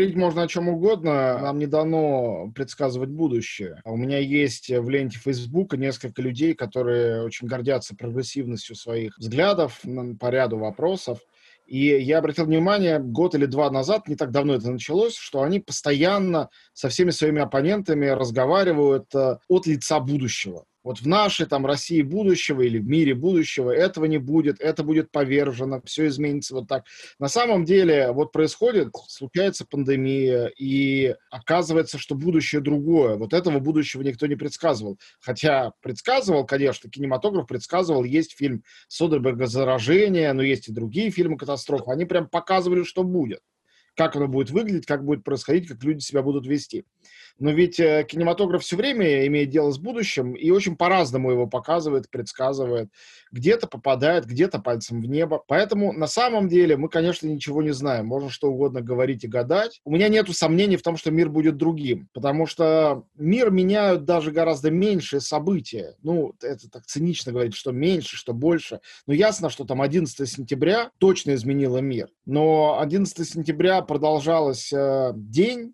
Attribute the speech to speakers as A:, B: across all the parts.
A: Говорить можно о чем угодно, нам не дано предсказывать будущее. А у меня есть в ленте Фейсбука несколько людей, которые очень гордятся прогрессивностью своих взглядов по ряду вопросов. И я обратил внимание, год или два назад, не так давно это началось, что они постоянно со всеми своими оппонентами разговаривают э, от лица будущего вот в нашей там России будущего или в мире будущего этого не будет, это будет повержено, все изменится вот так. На самом деле вот происходит, случается пандемия, и оказывается, что будущее другое. Вот этого будущего никто не предсказывал. Хотя предсказывал, конечно, кинематограф предсказывал, есть фильм Содерберга «Заражение», но есть и другие фильмы катастрофы. Они прям показывали, что будет как оно будет выглядеть, как будет происходить, как люди себя будут вести. Но ведь э, кинематограф все время имеет дело с будущим и очень по-разному его показывает, предсказывает. Где-то попадает, где-то пальцем в небо. Поэтому на самом деле мы, конечно, ничего не знаем. Можно что угодно говорить и гадать. У меня нет сомнений в том, что мир будет другим. Потому что мир меняют даже гораздо меньшие события. Ну, это так цинично говорить, что меньше, что больше. Но ясно, что там 11 сентября точно изменило мир. Но 11 сентября продолжалось э, день,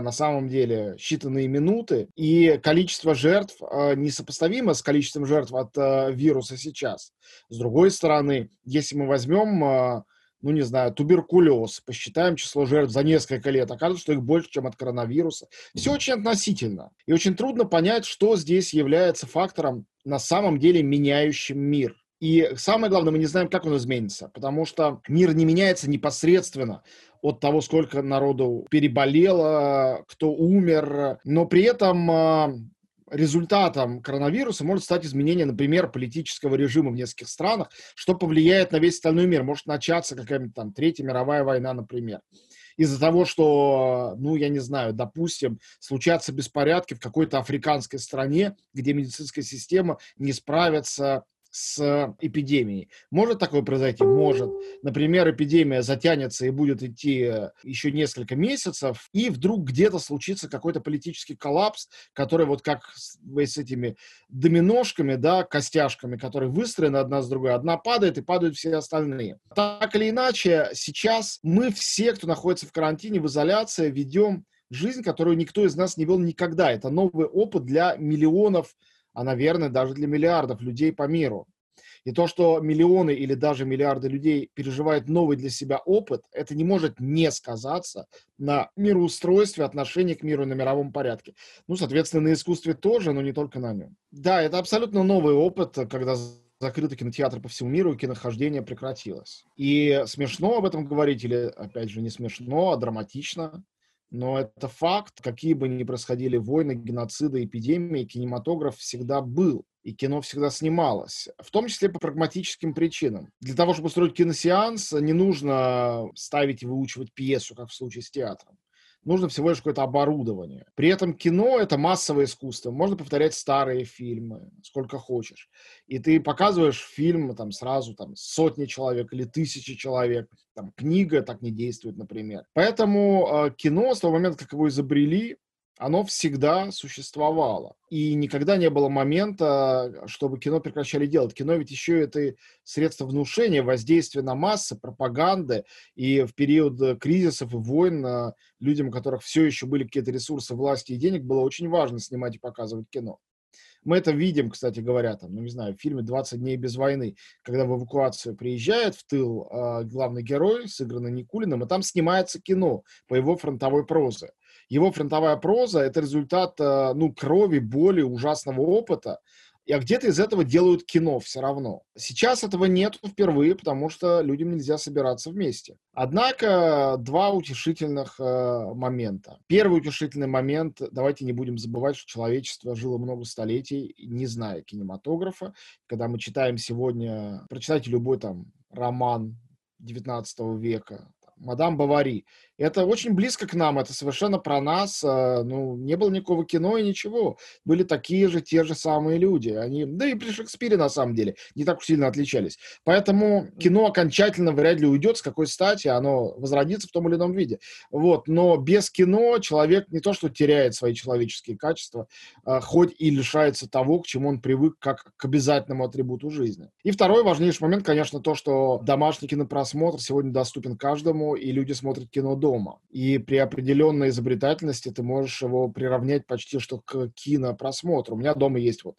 A: на самом деле считанные минуты, и количество жертв э, несопоставимо с количеством жертв от э, вируса сейчас. С другой стороны, если мы возьмем, ну не знаю, туберкулез, посчитаем число жертв за несколько лет, окажется, что их больше, чем от коронавируса. Все очень относительно. И очень трудно понять, что здесь является фактором на самом деле меняющим мир. И самое главное, мы не знаем, как он изменится, потому что мир не меняется непосредственно от того, сколько народу переболело, кто умер, но при этом а, результатом коронавируса может стать изменение, например, политического режима в нескольких странах, что повлияет на весь остальной мир. Может начаться какая-нибудь там Третья мировая война, например. Из-за того, что, ну, я не знаю, допустим, случатся беспорядки в какой-то африканской стране, где медицинская система не справится с эпидемией. Может такое произойти? Может. Например, эпидемия затянется и будет идти э, еще несколько месяцев, и вдруг где-то случится какой-то политический коллапс, который вот как с, с этими доминошками, да, костяшками, которые выстроены одна с другой, одна падает и падают все остальные. Так или иначе, сейчас мы все, кто находится в карантине, в изоляции, ведем жизнь, которую никто из нас не вел никогда. Это новый опыт для миллионов а, наверное, даже для миллиардов людей по миру. И то, что миллионы или даже миллиарды людей переживают новый для себя опыт, это не может не сказаться на мироустройстве, отношении к миру на мировом порядке. Ну, соответственно, на искусстве тоже, но не только на нем. Да, это абсолютно новый опыт, когда закрыты кинотеатры по всему миру, и кинохождение прекратилось. И смешно об этом говорить, или, опять же, не смешно, а драматично. Но это факт. Какие бы ни происходили войны, геноциды, эпидемии, кинематограф всегда был. И кино всегда снималось, в том числе по прагматическим причинам. Для того, чтобы устроить киносеанс, не нужно ставить и выучивать пьесу, как в случае с театром нужно всего лишь какое-то оборудование. При этом кино — это массовое искусство. Можно повторять старые фильмы, сколько хочешь. И ты показываешь фильм там сразу там сотни человек или тысячи человек. Там книга так не действует, например. Поэтому э, кино с того момента, как его изобрели, оно всегда существовало. И никогда не было момента, чтобы кино прекращали делать. Кино ведь еще это средство внушения, воздействия на массы, пропаганды. И в период кризисов и войн э, людям, у которых все еще были какие-то ресурсы власти и денег, было очень важно снимать и показывать кино. Мы это видим, кстати говоря, там, ну, не знаю, в фильме «20 дней без войны», когда в эвакуацию приезжает в тыл э, главный герой, сыгранный Никулиным, и там снимается кино по его фронтовой прозе. Его фронтовая проза — это результат, э, ну, крови, боли, ужасного опыта, а где-то из этого делают кино все равно. Сейчас этого нет впервые, потому что людям нельзя собираться вместе. Однако два утешительных э, момента. Первый утешительный момент, давайте не будем забывать, что человечество жило много столетий, не зная кинематографа. Когда мы читаем сегодня, прочитайте любой там роман 19 века, мадам Бавари. Это очень близко к нам, это совершенно про нас. А, ну, не было никакого кино и ничего. Были такие же, те же самые люди. Они, да и при Шекспире, на самом деле, не так уж сильно отличались. Поэтому кино окончательно вряд ли уйдет, с какой стати оно возродится в том или ином виде. Вот. Но без кино человек не то что теряет свои человеческие качества, а, хоть и лишается того, к чему он привык, как к обязательному атрибуту жизни. И второй важнейший момент, конечно, то, что домашний кинопросмотр сегодня доступен каждому, и люди смотрят кино дома. И при определенной изобретательности ты можешь его приравнять почти что к кинопросмотру. У меня дома есть вот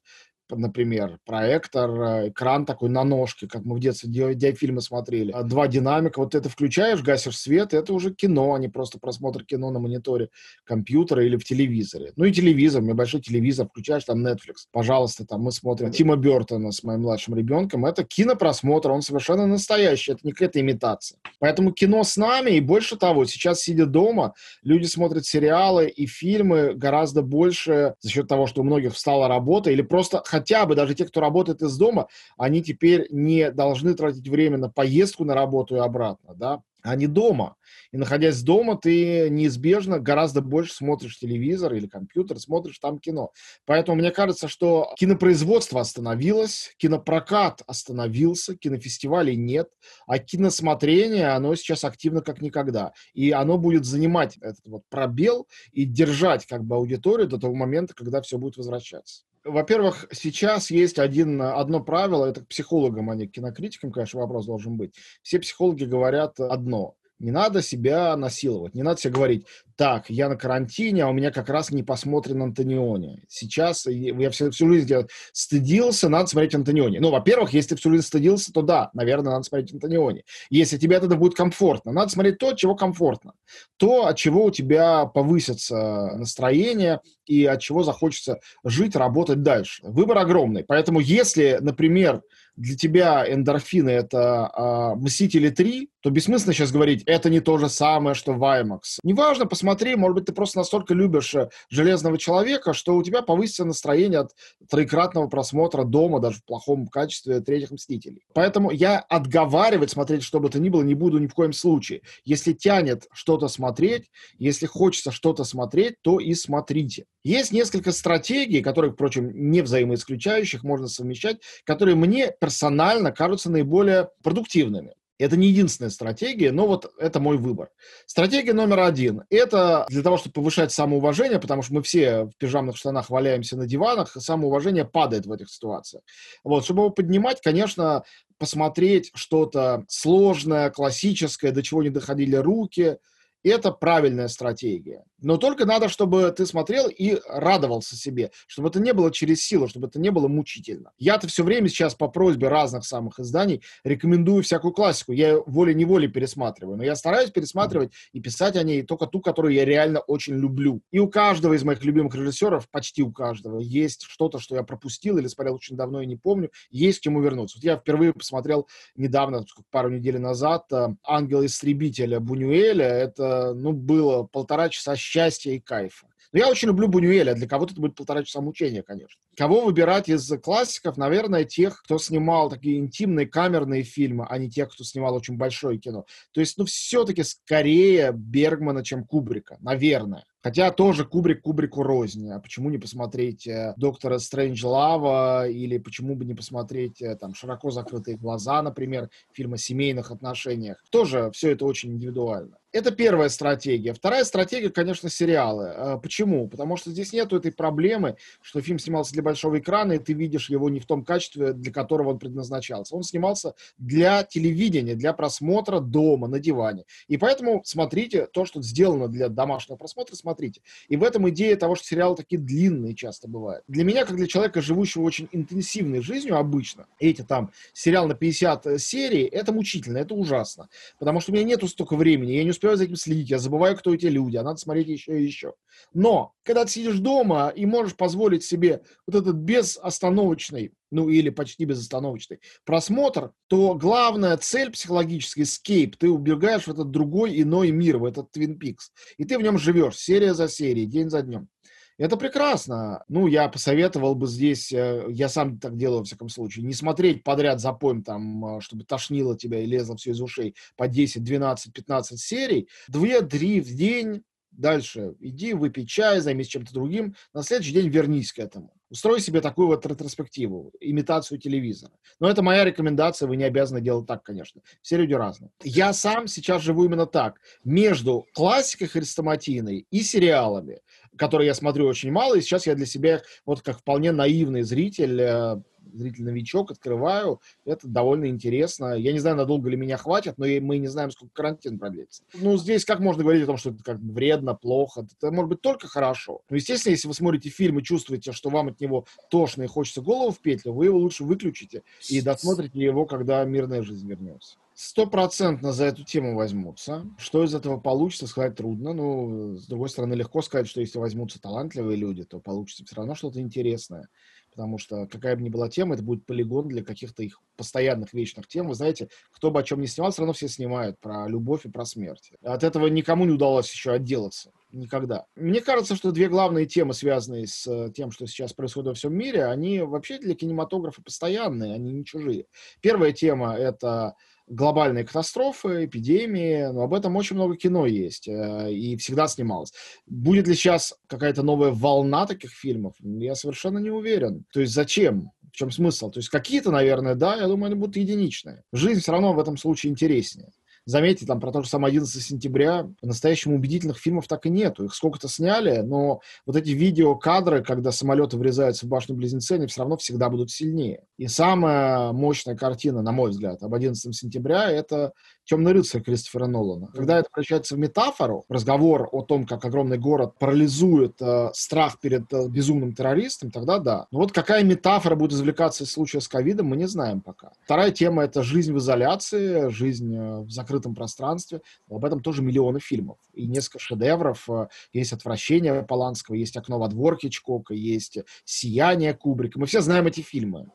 A: например, проектор, э, экран такой на ножке, как мы в детстве диафильмы смотрели, а два динамика, вот это включаешь, гасишь свет, это уже кино, а не просто просмотр кино на мониторе компьютера или в телевизоре. Ну и телевизор, у меня большой телевизор, включаешь там Netflix, пожалуйста, там мы смотрим Тима Бертона с моим младшим ребенком, это кинопросмотр, он совершенно настоящий, это не какая-то имитация. Поэтому кино с нами, и больше того, сейчас сидя дома, люди смотрят сериалы и фильмы гораздо больше за счет того, что у многих встала работа, или просто хотя бы даже те, кто работает из дома, они теперь не должны тратить время на поездку на работу и обратно, да, не дома. И находясь дома, ты неизбежно гораздо больше смотришь телевизор или компьютер, смотришь там кино. Поэтому мне кажется, что кинопроизводство остановилось, кинопрокат остановился, кинофестивалей нет, а киносмотрение, оно сейчас активно как никогда. И оно будет занимать этот вот пробел и держать как бы аудиторию до того момента, когда все будет возвращаться. Во-первых, сейчас есть один, одно правило, это к психологам, а не к кинокритикам, конечно, вопрос должен быть. Все психологи говорят одно. Не надо себя насиловать, не надо себе говорить, так, я на карантине, а у меня как раз не посмотрен Антониони. Сейчас я всю, всю жизнь стыдился, надо смотреть Антониони. Ну, во-первых, если ты всю жизнь стыдился, то да, наверное, надо смотреть Антониони. Если тебе это будет комфортно, надо смотреть то, чего комфортно. То, от чего у тебя повысится настроение и от чего захочется жить, работать дальше. Выбор огромный. Поэтому если, например, для тебя эндорфины — это э, «Мстители 3», то бессмысленно сейчас говорить, это не то же самое, что IMAX. Неважно, посмотри, может быть, ты просто настолько любишь э, «Железного человека», что у тебя повысится настроение от троекратного просмотра дома, даже в плохом качестве «Третьих Мстителей». Поэтому я отговаривать смотреть что бы то ни было не буду ни в коем случае. Если тянет что-то смотреть, если хочется что-то смотреть, то и смотрите. Есть несколько стратегий, которые, впрочем, не взаимоисключающих, можно совмещать, которые мне персонально кажутся наиболее продуктивными. Это не единственная стратегия, но вот это мой выбор. Стратегия номер один – это для того, чтобы повышать самоуважение, потому что мы все в пижамных штанах валяемся на диванах, самоуважение падает в этих ситуациях. Вот, чтобы его поднимать, конечно, посмотреть что-то сложное, классическое, до чего не доходили руки – это правильная стратегия. Но только надо, чтобы ты смотрел и радовался себе, чтобы это не было через силу, чтобы это не было мучительно. Я-то все время сейчас по просьбе разных самых изданий рекомендую всякую классику. Я волей-неволей пересматриваю, но я стараюсь пересматривать и писать о ней только ту, которую я реально очень люблю. И у каждого из моих любимых режиссеров, почти у каждого, есть что-то, что я пропустил или смотрел очень давно и не помню, есть к чему вернуться. Вот я впервые посмотрел недавно, пару недель назад, э, «Ангел-истребителя» Бунюэля. Это, ну, было полтора часа счастья и кайфа. Но я очень люблю Бунюэля, для кого-то это будет полтора часа мучения, конечно. Кого выбирать из классиков? Наверное, тех, кто снимал такие интимные камерные фильмы, а не тех, кто снимал очень большое кино. То есть, ну, все-таки скорее Бергмана, чем Кубрика, наверное. Хотя тоже Кубрик Кубрику рознь. А почему не посмотреть э, Доктора Стрэндж Лава или почему бы не посмотреть э, там «Широко закрытые глаза», например, фильм о семейных отношениях. Тоже все это очень индивидуально. Это первая стратегия. Вторая стратегия, конечно, сериалы. Э, почему? Потому что здесь нету этой проблемы, что фильм снимался для большого экрана, и ты видишь его не в том качестве, для которого он предназначался. Он снимался для телевидения, для просмотра дома, на диване. И поэтому смотрите то, что сделано для домашнего просмотра, смотрите смотрите. И в этом идея того, что сериалы такие длинные часто бывают. Для меня, как для человека, живущего очень интенсивной жизнью обычно, эти там сериал на 50 э, серий, это мучительно, это ужасно. Потому что у меня нету столько времени, я не успеваю за этим следить, я забываю, кто эти люди, а надо смотреть еще и еще. Но, когда ты сидишь дома и можешь позволить себе вот этот безостановочный ну или почти безостановочный просмотр, то главная цель психологическая, escape, ты убегаешь в этот другой иной мир, в этот Twin Peaks, и ты в нем живешь серия за серией, день за днем. Это прекрасно. Ну, я посоветовал бы здесь, э, я сам так делаю, во всяком случае, не смотреть подряд за поем, там, э, чтобы тошнило тебя и лезло все из ушей по 10, 12, 15 серий. Две-три в день, дальше иди, выпей чай, займись чем-то другим, на следующий день вернись к этому. Устрой себе такую вот ретроспективу, имитацию телевизора. Но это моя рекомендация, вы не обязаны делать так, конечно. Все люди разные. Я сам сейчас живу именно так. Между классикой хрестоматийной и сериалами, которые я смотрю очень мало, и сейчас я для себя, вот как вполне наивный зритель, э, зритель-новичок, открываю, это довольно интересно. Я не знаю, надолго ли меня хватит, но мы не знаем, сколько карантин продлится. Ну, здесь как можно говорить о том, что это как вредно, плохо? Это может быть только хорошо. Но, естественно, если вы смотрите фильм и чувствуете, что вам от него тошно и хочется голову в петлю, вы его лучше выключите и досмотрите его, когда мирная жизнь вернется стопроцентно за эту тему возьмутся. Что из этого получится, сказать трудно. Ну, с другой стороны, легко сказать, что если возьмутся талантливые люди, то получится все равно что-то интересное. Потому что какая бы ни была тема, это будет полигон для каких-то их постоянных вечных тем. Вы знаете, кто бы о чем ни снимал, все равно все снимают про любовь и про смерть. От этого никому не удалось еще отделаться. Никогда. Мне кажется, что две главные темы, связанные с э, тем, что сейчас происходит во всем мире, они вообще для кинематографа постоянные, они не чужие. Первая тема — это глобальные катастрофы, эпидемии, но об этом очень много кино есть э, и всегда снималось. Будет ли сейчас какая-то новая волна таких фильмов? Я совершенно не уверен. То есть зачем? В чем смысл? То есть какие-то, наверное, да, я думаю, они будут единичные. Жизнь все равно в этом случае интереснее. Заметьте, там про то же самое 11 сентября по-настоящему убедительных фильмов так и нету. Их сколько-то сняли, но вот эти видеокадры, когда самолеты врезаются в башню-близнецы, они все равно всегда будут сильнее. И самая мощная картина, на мой взгляд, об 11 сентября — это «Темный рыцарь» Кристофера Нолана. Когда это превращается в метафору, разговор о том, как огромный город парализует э, страх перед э, безумным террористом, тогда да. Но вот какая метафора будет извлекаться из случая с ковидом, мы не знаем пока. Вторая тема — это жизнь в изоляции, жизнь э, в закрытом пространстве. Об этом тоже миллионы фильмов. И несколько шедевров. Э, есть «Отвращение» Поланского, есть «Окно во двор» Хичкока, есть «Сияние» Кубрика. Мы все знаем эти фильмы.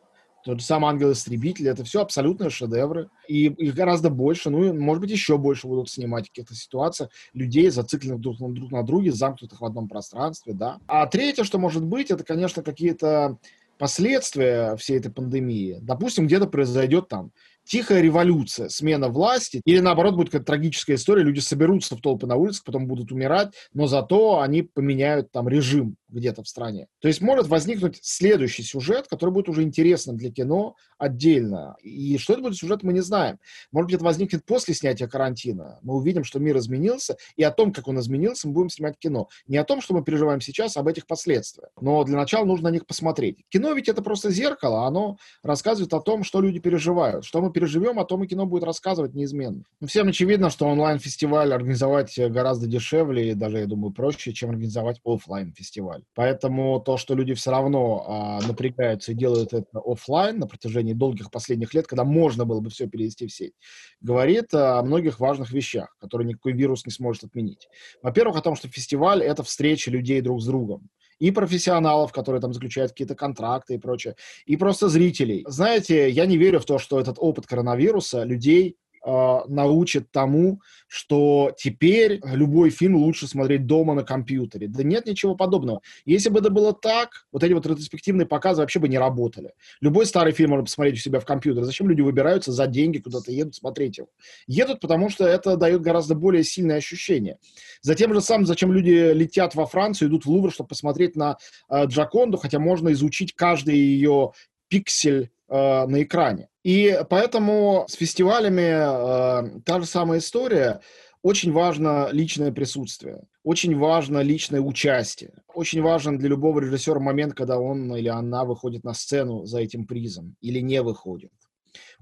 A: Тот же самый «Ангел-истребитель» — это все абсолютные шедевры. И их гораздо больше, ну, может быть, еще больше будут снимать в каких-то ситуациях людей, зацикленных друг на, друг на друге, замкнутых в одном пространстве, да. А третье, что может быть, это, конечно, какие-то последствия всей этой пандемии. Допустим, где-то произойдет там тихая революция, смена власти, или наоборот будет какая-то трагическая история, люди соберутся в толпы на улицах, потом будут умирать, но зато они поменяют там режим где-то в стране. То есть может возникнуть следующий сюжет, который будет уже интересным для кино отдельно. И что это будет сюжет, мы не знаем. Может быть, это возникнет после снятия карантина. Мы увидим, что мир изменился, и о том, как он изменился, мы будем снимать кино. Не о том, что мы переживаем сейчас, а об этих последствиях. Но для начала нужно на них посмотреть. Кино ведь это просто зеркало, оно рассказывает о том, что люди переживают. Что мы переживем, о том и кино будет рассказывать неизменно. Ну, всем очевидно, что онлайн-фестиваль организовать гораздо дешевле и даже, я думаю, проще, чем организовать офлайн фестиваль Поэтому то, что люди все равно а, напрягаются и делают это офлайн на протяжении долгих последних лет, когда можно было бы все перевести в сеть, говорит о многих важных вещах, которые никакой вирус не сможет отменить. Во-первых, о том, что фестиваль — это встреча людей друг с другом и профессионалов, которые там заключают какие-то контракты и прочее, и просто зрителей. Знаете, я не верю в то, что этот опыт коронавируса людей научит тому, что теперь любой фильм лучше смотреть дома на компьютере. Да нет ничего подобного. Если бы это было так, вот эти вот ретроспективные показы вообще бы не работали. Любой старый фильм можно посмотреть у себя в компьютере. Зачем люди выбираются за деньги куда-то едут смотреть его? Едут, потому что это дает гораздо более сильное ощущение. Затем же самым, зачем люди летят во Францию, идут в Лувр, чтобы посмотреть на э, Джаконду, хотя можно изучить каждый ее пиксель э, на экране. И поэтому с фестивалями э, та же самая история. Очень важно личное присутствие, очень важно личное участие. Очень важен для любого режиссера момент, когда он или она выходит на сцену за этим призом или не выходит.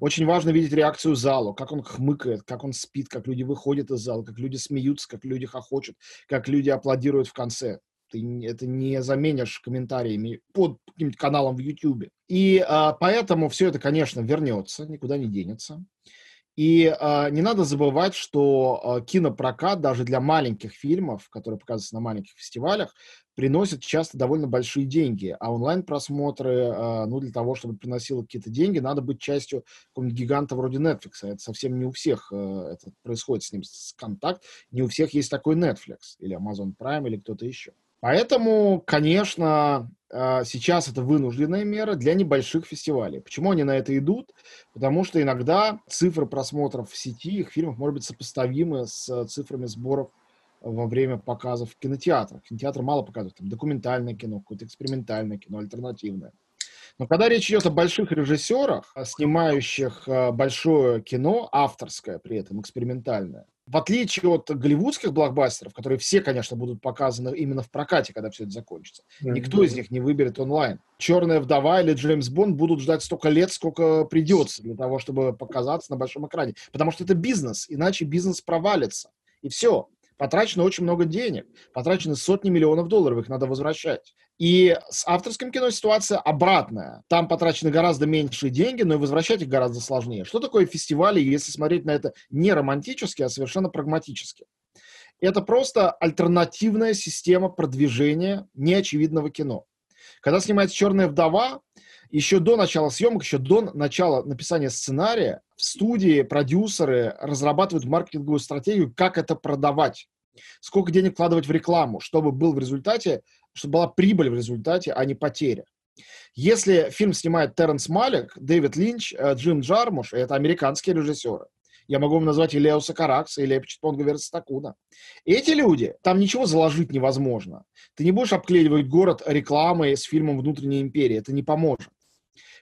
A: Очень важно видеть реакцию зала, как он хмыкает, как он спит, как люди выходят из зала, как люди смеются, как люди хохочут, как люди аплодируют в конце. Ты это не заменишь комментариями под каким-нибудь каналом в YouTube. И а, поэтому все это, конечно, вернется, никуда не денется. И а, не надо забывать, что а, кинопрокат даже для маленьких фильмов, которые показываются на маленьких фестивалях, приносит часто довольно большие деньги. А онлайн-просмотры, а, ну, для того, чтобы приносило какие-то деньги, надо быть частью какого-нибудь гиганта вроде Netflix. Это совсем не у всех а, это происходит с ним с контакт. Не у всех есть такой Netflix или Amazon Prime или кто-то еще. Поэтому, конечно, а, сейчас это вынужденная мера для небольших фестивалей. Почему они на это идут? Потому что иногда цифры просмотров в сети их фильмов может быть сопоставимы с цифрами сборов во время показов в кинотеатрах. Кинотеатры мало показывают там, документальное кино, какое-то экспериментальное кино, альтернативное. Но когда речь идет о больших режиссерах, снимающих а, большое кино, авторское при этом, экспериментальное, В отличие от голливудских блокбастеров, которые все, конечно, будут показаны именно в прокате, когда все это закончится, mm-hmm. никто из них не выберет онлайн. «Черная вдова» или «Джеймс Бонд» будут ждать столько лет, сколько придется для того, чтобы показаться на большом экране. Потому что это бизнес, иначе бизнес провалится. И все. Потрачено очень много денег, потрачены сотни миллионов долларов, их надо возвращать. И с авторским кино ситуация обратная. Там потрачены гораздо меньшие деньги, но и возвращать их гораздо сложнее. Что такое фестивали, если смотреть на это не романтически, а совершенно прагматически? Это просто альтернативная система продвижения неочевидного кино. Когда снимается «Черная вдова», еще до начала съемок, еще до начала написания сценария в студии продюсеры разрабатывают маркетинговую стратегию, как это продавать, сколько денег вкладывать в рекламу, чтобы был в результате, чтобы была прибыль в результате, а не потеря. Если фильм снимает Терренс Малик, Дэвид Линч, э, Джим Джармуш, это американские режиссеры, я могу вам назвать и Лео Сакаракса, или Эпичтонга Верстакуна. Эти люди, там ничего заложить невозможно. Ты не будешь обклеивать город рекламой с фильмом «Внутренняя империя», это не поможет.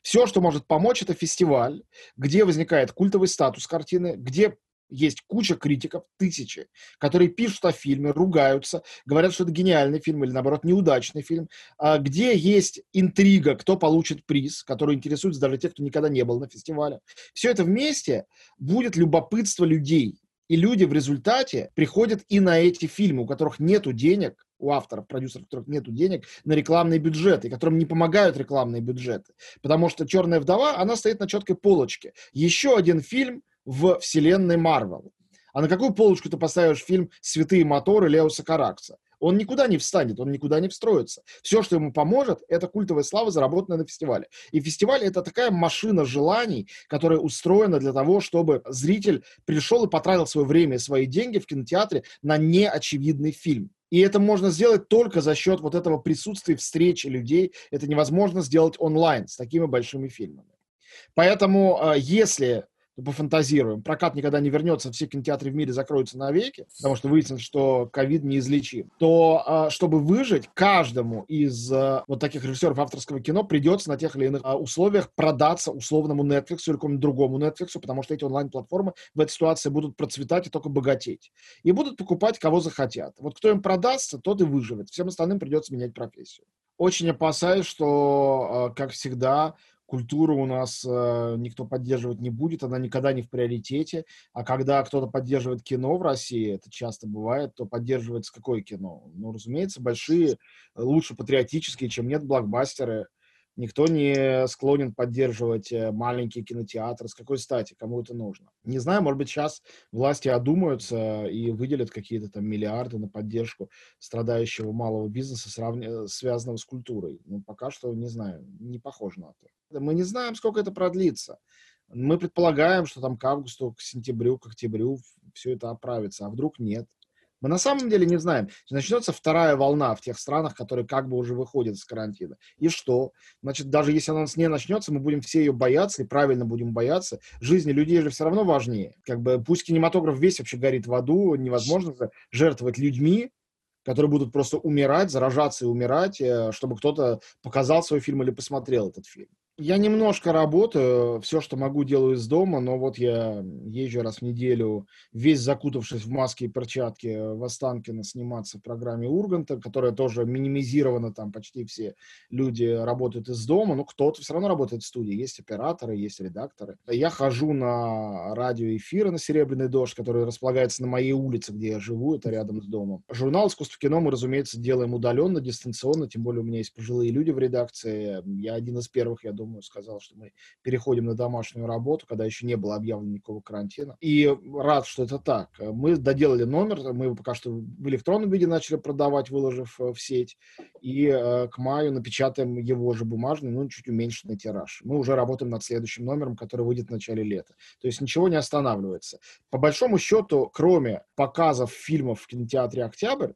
A: Все, что может помочь, это фестиваль, где возникает культовый статус картины, где есть куча критиков, тысячи, которые пишут о фильме, ругаются, говорят, что это гениальный фильм или, наоборот, неудачный фильм, а где есть интрига, кто получит приз, который интересуется даже тех, кто никогда не был на фестивале. Все это вместе будет любопытство людей. И люди в результате приходят и на эти фильмы, у которых нет денег, у авторов, продюсеров, у которых нет денег на рекламные бюджеты, которым не помогают рекламные бюджеты. Потому что «Черная вдова», она стоит на четкой полочке. Еще один фильм в вселенной Марвел. А на какую полочку ты поставишь фильм «Святые моторы» Леоса Каракса? Он никуда не встанет, он никуда не встроится. Все, что ему поможет, это культовая слава, заработанная на фестивале. И фестиваль — это такая машина желаний, которая устроена для того, чтобы зритель пришел и потратил свое время и свои деньги в кинотеатре на неочевидный фильм. И это можно сделать только за счет вот этого присутствия встречи людей. Это невозможно сделать онлайн с такими большими фильмами. Поэтому, а, если пофантазируем, прокат никогда не вернется, все кинотеатры в мире закроются навеки, потому что выяснится, что ковид неизлечим, то а, чтобы выжить, каждому из а, вот таких режиссеров авторского кино придется на тех или иных а, условиях продаться условному Netflix или какому-нибудь другому Netflix, потому что эти онлайн-платформы в этой ситуации будут процветать и только богатеть. И будут покупать, кого захотят. Вот кто им продастся, тот и выживет. Всем остальным придется менять профессию. Очень опасаюсь, что, как всегда, культуру у нас э, никто поддерживать не будет, она никогда не в приоритете. А когда кто-то поддерживает кино в России, это часто бывает, то поддерживается какое кино? Ну, разумеется, большие, лучше патриотические, чем нет, блокбастеры. Никто не склонен поддерживать э, маленький кинотеатр. С какой стати? Кому это нужно? Не знаю, может быть, сейчас власти одумаются и выделят какие-то там миллиарды на поддержку страдающего малого бизнеса, сравни... связанного с культурой. Ну, пока что, не знаю, не похоже на это. Мы не знаем, сколько это продлится. Мы предполагаем, что там к августу, к сентябрю, к октябрю все это оправится, а вдруг нет. Мы на самом деле не знаем. Начнется вторая волна в тех странах, которые как бы уже выходят из карантина. И что? Значит, даже если она не начнется, мы будем все ее бояться, и правильно будем бояться. Жизни людей же все равно важнее. Как бы пусть кинематограф весь вообще горит в аду, невозможно жертвовать людьми, которые будут просто умирать, заражаться и умирать, э, чтобы кто-то показал свой фильм или посмотрел этот фильм. Я немножко работаю, все, что могу, делаю из дома, но вот я езжу раз в неделю, весь закутавшись в маски и перчатки в Останкино сниматься в программе Урганта, которая тоже минимизирована, там почти все люди работают из дома, но кто-то все равно работает в студии, есть операторы, есть редакторы. Я хожу на радиоэфиры на «Серебряный дождь», который располагается на моей улице, где я живу, это рядом с домом. Журнал «Искусство кино» мы, разумеется, делаем удаленно, дистанционно, тем более у меня есть пожилые люди в редакции, я один из первых, я думаю, думаю, сказал, что мы переходим на домашнюю работу, когда еще не было объявлено никакого карантина. И рад, что это так. Мы доделали номер, мы его пока что в электронном виде начали продавать, выложив э, в сеть, и э, к маю напечатаем его же бумажный, ну, чуть уменьшенный тираж. Мы уже работаем над следующим номером, который выйдет в начале лета. То есть ничего не останавливается. По большому счету, кроме показов фильмов в кинотеатре «Октябрь»,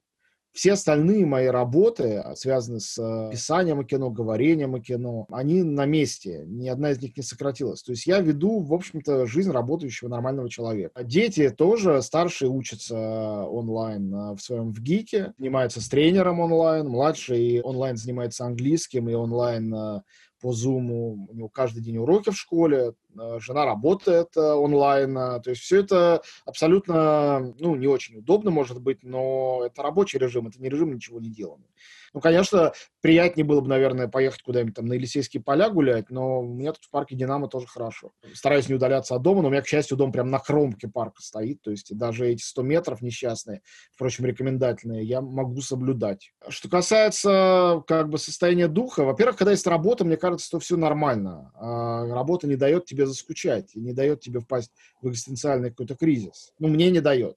A: все остальные мои работы, а, связанные с э, писанием о кино, говорением о кино, они на месте. Ни одна из них не сократилась. То есть я веду, в общем-то, жизнь работающего нормального человека. Дети тоже, старшие учатся онлайн э, в своем в ГИКе, занимаются с тренером онлайн, младший онлайн занимается английским и онлайн э, по Zoom, у него каждый день уроки в школе, э, жена работает онлайн, то есть все это абсолютно, ну, не очень удобно, может быть, но это рабочий режим, это не режим ничего не деланный. Ну, конечно, приятнее было бы, наверное, поехать куда-нибудь там на Елисейские поля гулять, но у меня тут в парке Динамо тоже хорошо. Стараюсь не удаляться от дома, но у меня, к счастью, дом прям на кромке парка стоит, то есть даже эти 100 метров несчастные, впрочем, рекомендательные, я могу соблюдать. Что касается как бы состояния духа, во-первых, когда есть работа, мне кажется, что все нормально. А работа не дает тебе заскучать, не дает тебе впасть в экзистенциальный какой-то кризис. Ну, мне не дает.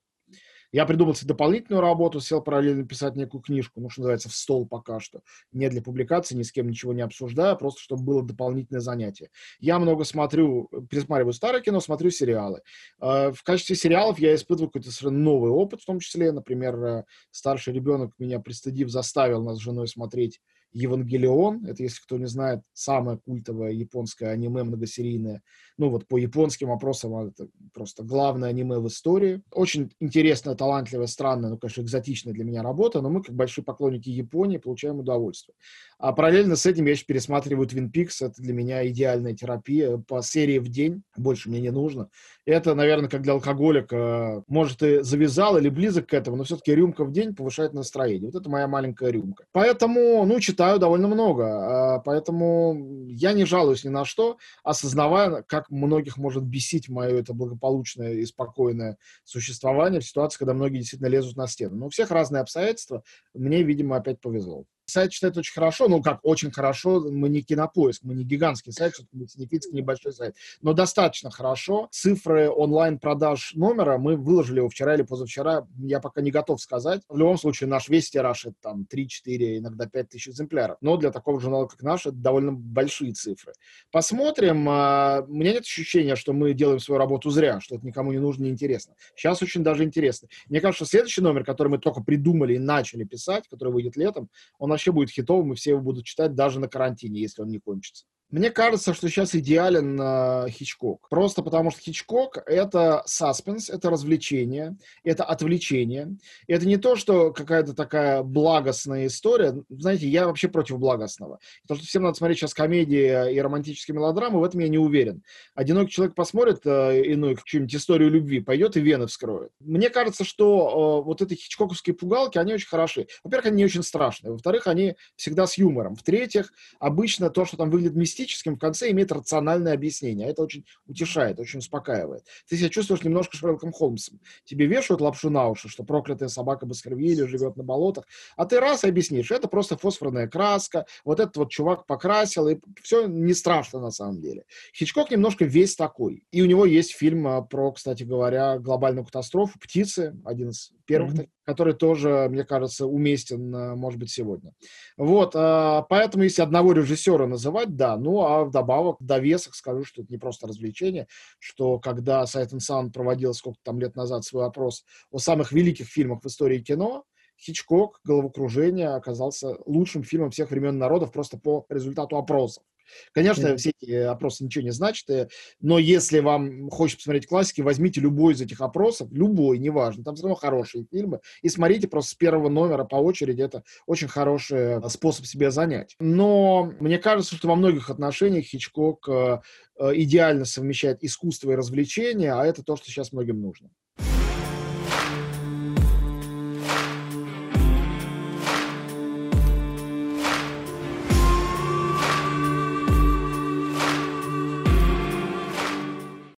A: Я придумал себе дополнительную работу, сел параллельно писать некую книжку, ну, что называется, в стол пока что. Не для публикации, ни с кем ничего не обсуждая, просто чтобы было дополнительное занятие. Я много смотрю, пересматриваю старое кино, смотрю сериалы. Э, в качестве сериалов я испытываю какой-то совершенно новый опыт, в том числе, например, э, старший ребенок меня, пристыдив, заставил нас с женой смотреть Евангелион. Это, если кто не знает, самое культовое японское аниме многосерийное. Ну вот по японским вопросам это просто главное аниме в истории. Очень интересная, талантливая, странная, ну, конечно, экзотичная для меня работа, но мы, как большие поклонники Японии, получаем удовольствие. А параллельно с этим я еще пересматриваю Twin Peaks. Это для меня идеальная терапия по серии в день. Больше мне не нужно. Это, наверное, как для алкоголика. Может, и завязал или близок к этому, но все-таки рюмка в день повышает настроение. Вот это моя маленькая рюмка. Поэтому, ну, читаю довольно много. А, поэтому я не жалуюсь ни на что, осознавая, как многих может бесить мое это благополучное и спокойное существование в ситуации, когда многие действительно лезут на стену. Но у всех разные обстоятельства. Мне, видимо, опять повезло. Сайт читает очень хорошо, ну как очень хорошо, мы не кинопоиск, мы не гигантский сайт, все-таки Синефицкий небольшой сайт, но достаточно хорошо. Цифры онлайн-продаж номера мы выложили его вчера или позавчера, я пока не готов сказать. В любом случае, наш весь тираж это там 3-4, иногда 5 тысяч экземпляров. Но для такого журнала, как наш, это довольно большие цифры. Посмотрим. А, у меня нет ощущения, что мы делаем свою работу зря, что это никому не нужно, не интересно. Сейчас очень даже интересно. Мне кажется, следующий номер, который мы только придумали и начали писать, который выйдет летом, он вообще будет хитовым, и все его будут читать даже на карантине, если он не кончится. Мне кажется, что сейчас идеален э, Хичкок. Просто потому, что Хичкок — это саспенс, это развлечение, это отвлечение. Это не то, что какая-то такая благостная история. Знаете, я вообще против благостного. Потому что всем надо смотреть сейчас комедии и романтические мелодрамы, в этом я не уверен. Одинокий человек посмотрит э, иную какую-нибудь историю любви, пойдет и вены вскроет. Мне кажется, что э, вот эти хичкоковские пугалки, они очень хороши. Во-первых, они не очень страшные. Во-вторых, они всегда с юмором. В-третьих, обычно то, что там выглядит мистически, мистическим в конце имеет рациональное объяснение. Это очень утешает, очень успокаивает. Ты себя чувствуешь немножко Шерлоком Холмсом. Тебе вешают лапшу на уши, что проклятая собака Баскервилля живет на болотах, а ты раз объяснишь, это просто фосфорная краска, вот этот вот чувак покрасил, и все не страшно на самом деле. Хичкок немножко весь такой. И у него есть фильм а, про, кстати говоря, глобальную катастрофу «Птицы», один из первых, mm-hmm. который тоже, мне кажется, уместен, а, может быть, сегодня. Вот, а, поэтому если одного режиссера называть, да, ну, а вдобавок, в довесок скажу, что это не просто развлечение, что когда Sight and Sound проводил сколько там лет назад свой опрос о самых великих фильмах в истории кино, Хичкок «Головокружение» оказался лучшим фильмом всех времен народов просто по результату опросов. Конечно, mm-hmm. все эти опросы ничего не значат, э, но если вам хочется посмотреть классики, возьмите любой из этих опросов, любой, неважно, там все равно хорошие фильмы, и смотрите просто с первого номера по очереди, это очень хороший э, способ себя занять. Но мне кажется, что во многих отношениях Хичкок э, идеально совмещает искусство и развлечение, а это то, что сейчас многим нужно.